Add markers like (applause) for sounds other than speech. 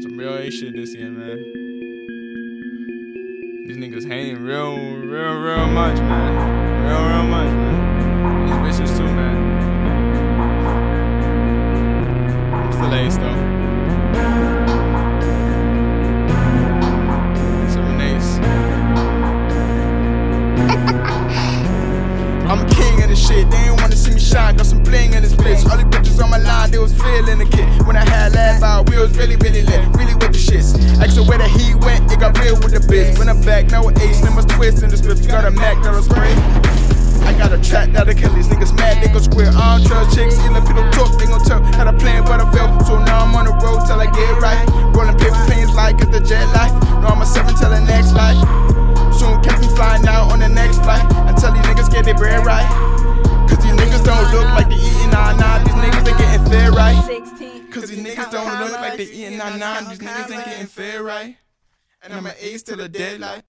some real A shit this year, man. These niggas hating real, real, real much, man. Real, real much, man. These bitches too, man. I'm still ace though. (laughs) I'm king of this shit. They ain't wanna see me shine. Got some bling in this bitch. All the bitches on my line, they was feeling the kid. When I had last out, was really, really lit. Really with the shits. Ask her where the heat went, it got real with the bitch. When I'm back, now with ace, numbers twist in the script. You got a Mac that'll spray. I got a track that'll kill these niggas mad, they gon' square. I don't trust chicks, if you don't talk, they gon' tell how to plan, but I feel. So now I'm on the road till I get right. Rolling paper planes like it's the jet life. No, I'm a seven till the next life. 16. Cause these niggas don't look like they eating 99. These niggas ain't getting fair right. And I'm an ace till the deadline.